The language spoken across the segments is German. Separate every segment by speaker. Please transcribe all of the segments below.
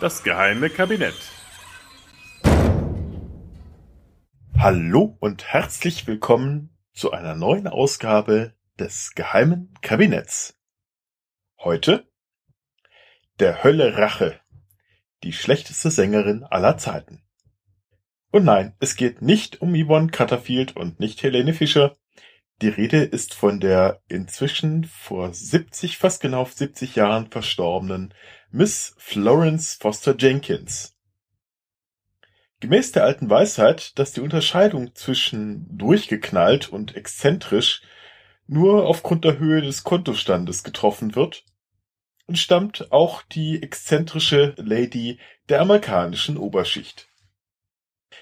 Speaker 1: Das geheime Kabinett.
Speaker 2: Hallo und herzlich willkommen zu einer neuen Ausgabe des geheimen Kabinetts. Heute der Hölle Rache, die schlechteste Sängerin aller Zeiten. Und nein, es geht nicht um Yvonne Cutterfield und nicht Helene Fischer, die Rede ist von der inzwischen vor 70, fast genau 70 Jahren verstorbenen Miss Florence Foster Jenkins. Gemäß der alten Weisheit, dass die Unterscheidung zwischen durchgeknallt und exzentrisch nur aufgrund der Höhe des Kontostandes getroffen wird, entstammt auch die exzentrische Lady der amerikanischen Oberschicht.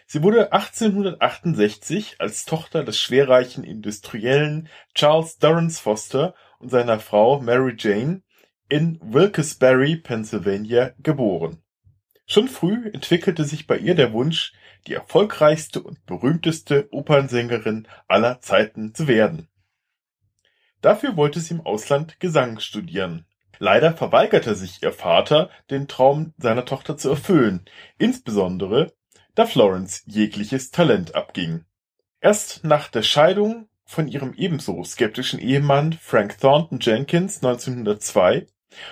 Speaker 2: Sie wurde 1868 als Tochter des schwerreichen Industriellen Charles Durrance Foster und seiner Frau Mary Jane in Wilkes-Barre, Pennsylvania, geboren. Schon früh entwickelte sich bei ihr der Wunsch, die erfolgreichste und berühmteste Opernsängerin aller Zeiten zu werden. Dafür wollte sie im Ausland Gesang studieren. Leider verweigerte sich ihr Vater, den Traum seiner Tochter zu erfüllen, insbesondere da Florence jegliches Talent abging. Erst nach der Scheidung von ihrem ebenso skeptischen Ehemann Frank Thornton Jenkins 1902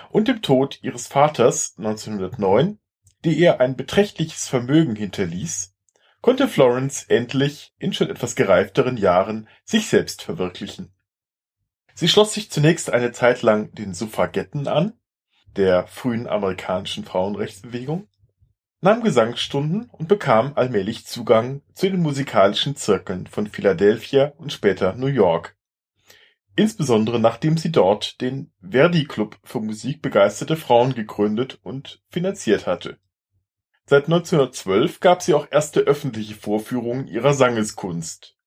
Speaker 2: und dem Tod ihres Vaters 1909, die ihr ein beträchtliches Vermögen hinterließ, konnte Florence endlich in schon etwas gereifteren Jahren sich selbst verwirklichen. Sie schloss sich zunächst eine Zeit lang den Suffragetten an, der frühen amerikanischen Frauenrechtsbewegung, nahm Gesangsstunden und bekam allmählich Zugang zu den musikalischen Zirkeln von Philadelphia und später New York. Insbesondere nachdem sie dort den Verdi-Club für musikbegeisterte Frauen gegründet und finanziert hatte. Seit 1912 gab sie auch erste öffentliche Vorführungen ihrer Sangeskunst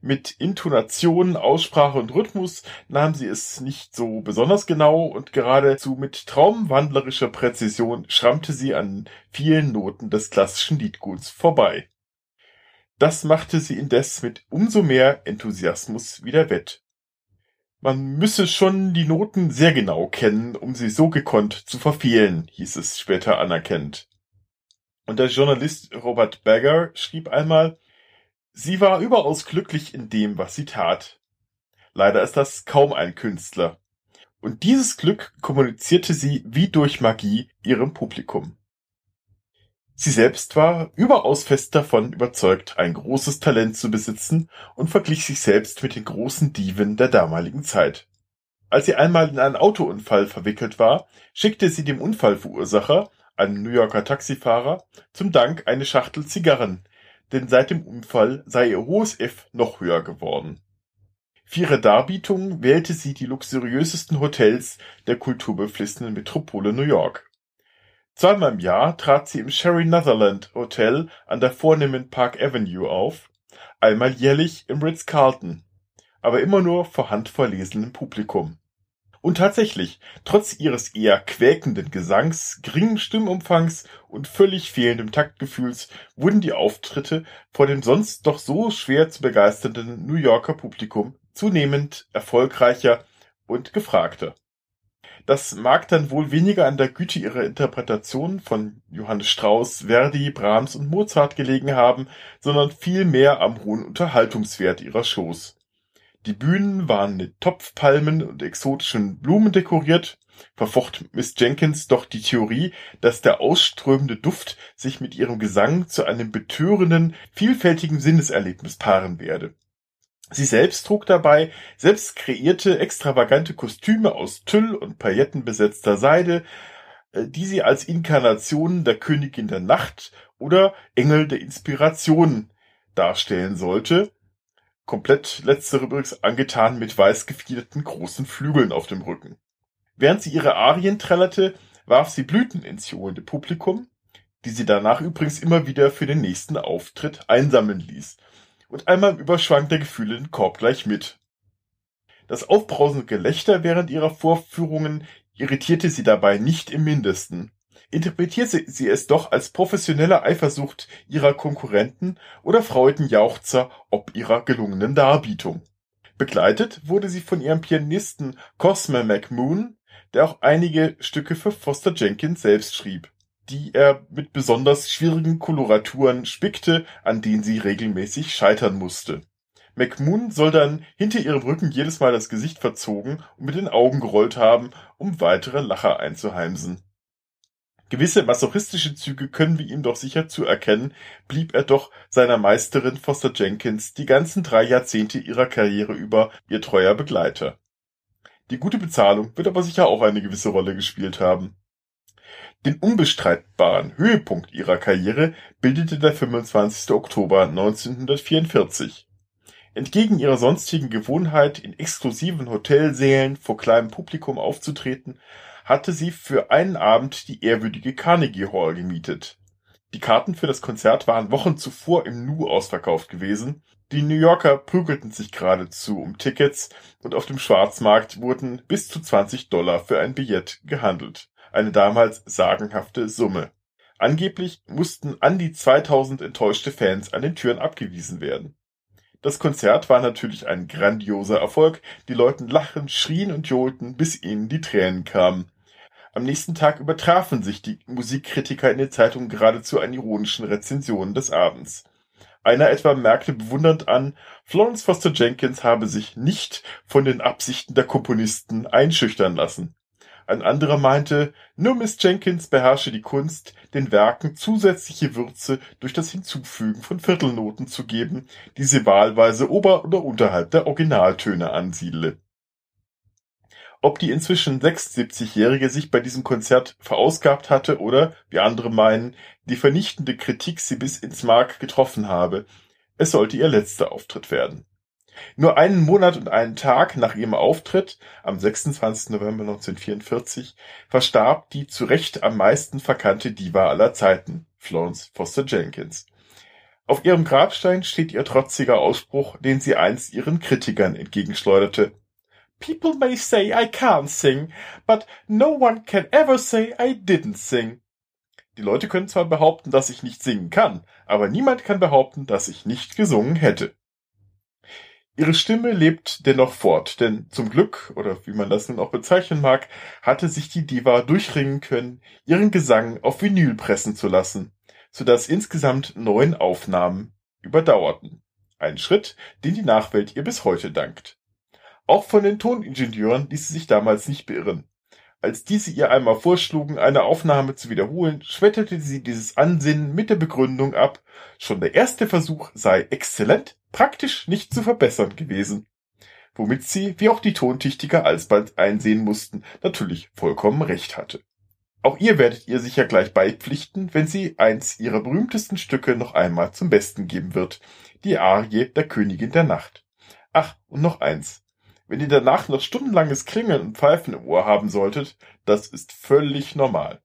Speaker 2: mit Intonation, Aussprache und Rhythmus nahm sie es nicht so besonders genau und geradezu mit traumwandlerischer Präzision schrammte sie an vielen Noten des klassischen Liedguts vorbei. Das machte sie indes mit umso mehr Enthusiasmus wieder wett. Man müsse schon die Noten sehr genau kennen, um sie so gekonnt zu verfehlen, hieß es später anerkennt. Und der Journalist Robert Bagger schrieb einmal, Sie war überaus glücklich in dem, was sie tat. Leider ist das kaum ein Künstler. Und dieses Glück kommunizierte sie wie durch Magie ihrem Publikum. Sie selbst war überaus fest davon überzeugt, ein großes Talent zu besitzen und verglich sich selbst mit den großen Diven der damaligen Zeit. Als sie einmal in einen Autounfall verwickelt war, schickte sie dem Unfallverursacher, einem New Yorker Taxifahrer, zum Dank eine Schachtel Zigarren, denn seit dem Unfall sei ihr hohes F noch höher geworden. Für ihre Darbietungen wählte sie die luxuriösesten Hotels der kulturbeflissenen Metropole New York. Zweimal im Jahr trat sie im Sherry Netherland Hotel an der vornehmen Park Avenue auf, einmal jährlich im Ritz-Carlton, aber immer nur vor handverlesenem Publikum. Und tatsächlich, trotz ihres eher quäkenden Gesangs, geringen Stimmumfangs und völlig fehlendem Taktgefühls wurden die Auftritte vor dem sonst doch so schwer zu begeisternden New Yorker Publikum zunehmend erfolgreicher und gefragter. Das mag dann wohl weniger an der Güte ihrer Interpretation von Johannes Strauss, Verdi, Brahms und Mozart gelegen haben, sondern vielmehr am hohen Unterhaltungswert ihrer Shows. Die Bühnen waren mit Topfpalmen und exotischen Blumen dekoriert, verfocht Miss Jenkins doch die Theorie, dass der ausströmende Duft sich mit ihrem Gesang zu einem betörenden, vielfältigen Sinneserlebnis paaren werde. Sie selbst trug dabei selbst kreierte extravagante Kostüme aus Tüll und paillettenbesetzter Seide, äh, die sie als Inkarnationen der Königin der Nacht oder Engel der Inspiration darstellen sollte, komplett letztere übrigens angetan mit weiß gefiederten großen Flügeln auf dem Rücken. Während sie ihre Arien trällerte, warf sie Blüten ins johende Publikum, die sie danach übrigens immer wieder für den nächsten Auftritt einsammeln ließ, und einmal im Überschwang der Gefühle den Korb gleich mit. Das aufbrausende Gelächter während ihrer Vorführungen irritierte sie dabei nicht im mindesten interpretierte sie es doch als professionelle Eifersucht ihrer Konkurrenten oder Freudenjauchzer ob ihrer gelungenen Darbietung. Begleitet wurde sie von ihrem Pianisten Cosmo McMoon, der auch einige Stücke für Foster Jenkins selbst schrieb. die er mit besonders schwierigen Koloraturen spickte, an denen sie regelmäßig scheitern musste. McMoon soll dann hinter ihrem Rücken jedes Mal das Gesicht verzogen und mit den Augen gerollt haben, um weitere Lacher einzuheimsen. Gewisse masochistische Züge können wir ihm doch sicher zuerkennen, blieb er doch seiner Meisterin Foster Jenkins die ganzen drei Jahrzehnte ihrer Karriere über ihr treuer Begleiter. Die gute Bezahlung wird aber sicher auch eine gewisse Rolle gespielt haben. Den unbestreitbaren Höhepunkt ihrer Karriere bildete der 25. Oktober 1944. Entgegen ihrer sonstigen Gewohnheit, in exklusiven Hotelsälen vor kleinem Publikum aufzutreten, hatte sie für einen Abend die ehrwürdige Carnegie Hall gemietet. Die Karten für das Konzert waren Wochen zuvor im Nu ausverkauft gewesen. Die New Yorker prügelten sich geradezu um Tickets und auf dem Schwarzmarkt wurden bis zu 20 Dollar für ein Billett gehandelt. Eine damals sagenhafte Summe. Angeblich mussten an die 2000 enttäuschte Fans an den Türen abgewiesen werden. Das Konzert war natürlich ein grandioser Erfolg. Die Leute lachen, schrien und johlten, bis ihnen die Tränen kamen. Am nächsten Tag übertrafen sich die Musikkritiker in den Zeitungen geradezu an ironischen Rezensionen des Abends. Einer etwa merkte bewundernd an, Florence Foster Jenkins habe sich nicht von den Absichten der Komponisten einschüchtern lassen. Ein anderer meinte, nur Miss Jenkins beherrsche die Kunst, den Werken zusätzliche Würze durch das Hinzufügen von Viertelnoten zu geben, die sie wahlweise ober- oder unterhalb der Originaltöne ansiedle. Ob die inzwischen 76-Jährige sich bei diesem Konzert verausgabt hatte oder, wie andere meinen, die vernichtende Kritik sie bis ins Mark getroffen habe, es sollte ihr letzter Auftritt werden. Nur einen Monat und einen Tag nach ihrem Auftritt, am 26. November 1944, verstarb die zu Recht am meisten verkannte Diva aller Zeiten, Florence Foster Jenkins. Auf ihrem Grabstein steht ihr trotziger Ausspruch, den sie einst ihren Kritikern entgegenschleuderte. People may say I can't sing, but no one can ever say I didn't sing. Die Leute können zwar behaupten, dass ich nicht singen kann, aber niemand kann behaupten, dass ich nicht gesungen hätte. Ihre Stimme lebt dennoch fort, denn zum Glück, oder wie man das nun auch bezeichnen mag, hatte sich die Diva durchringen können, ihren Gesang auf Vinyl pressen zu lassen, so dass insgesamt neun Aufnahmen überdauerten. Ein Schritt, den die Nachwelt ihr bis heute dankt. Auch von den Toningenieuren ließ sie sich damals nicht beirren. Als diese ihr einmal vorschlugen, eine Aufnahme zu wiederholen, schmetterte sie dieses Ansinnen mit der Begründung ab, schon der erste Versuch sei exzellent, praktisch nicht zu verbessern gewesen. Womit sie, wie auch die Tontüchtiger alsbald einsehen mussten, natürlich vollkommen recht hatte. Auch ihr werdet ihr sicher gleich beipflichten, wenn sie eins ihrer berühmtesten Stücke noch einmal zum Besten geben wird, die Arie der Königin der Nacht. Ach, und noch eins. Wenn ihr danach noch stundenlanges Klingeln und Pfeifen im Ohr haben solltet, das ist völlig normal.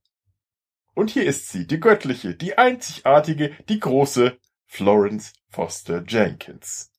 Speaker 2: Und hier ist sie, die göttliche, die einzigartige, die große Florence Foster Jenkins.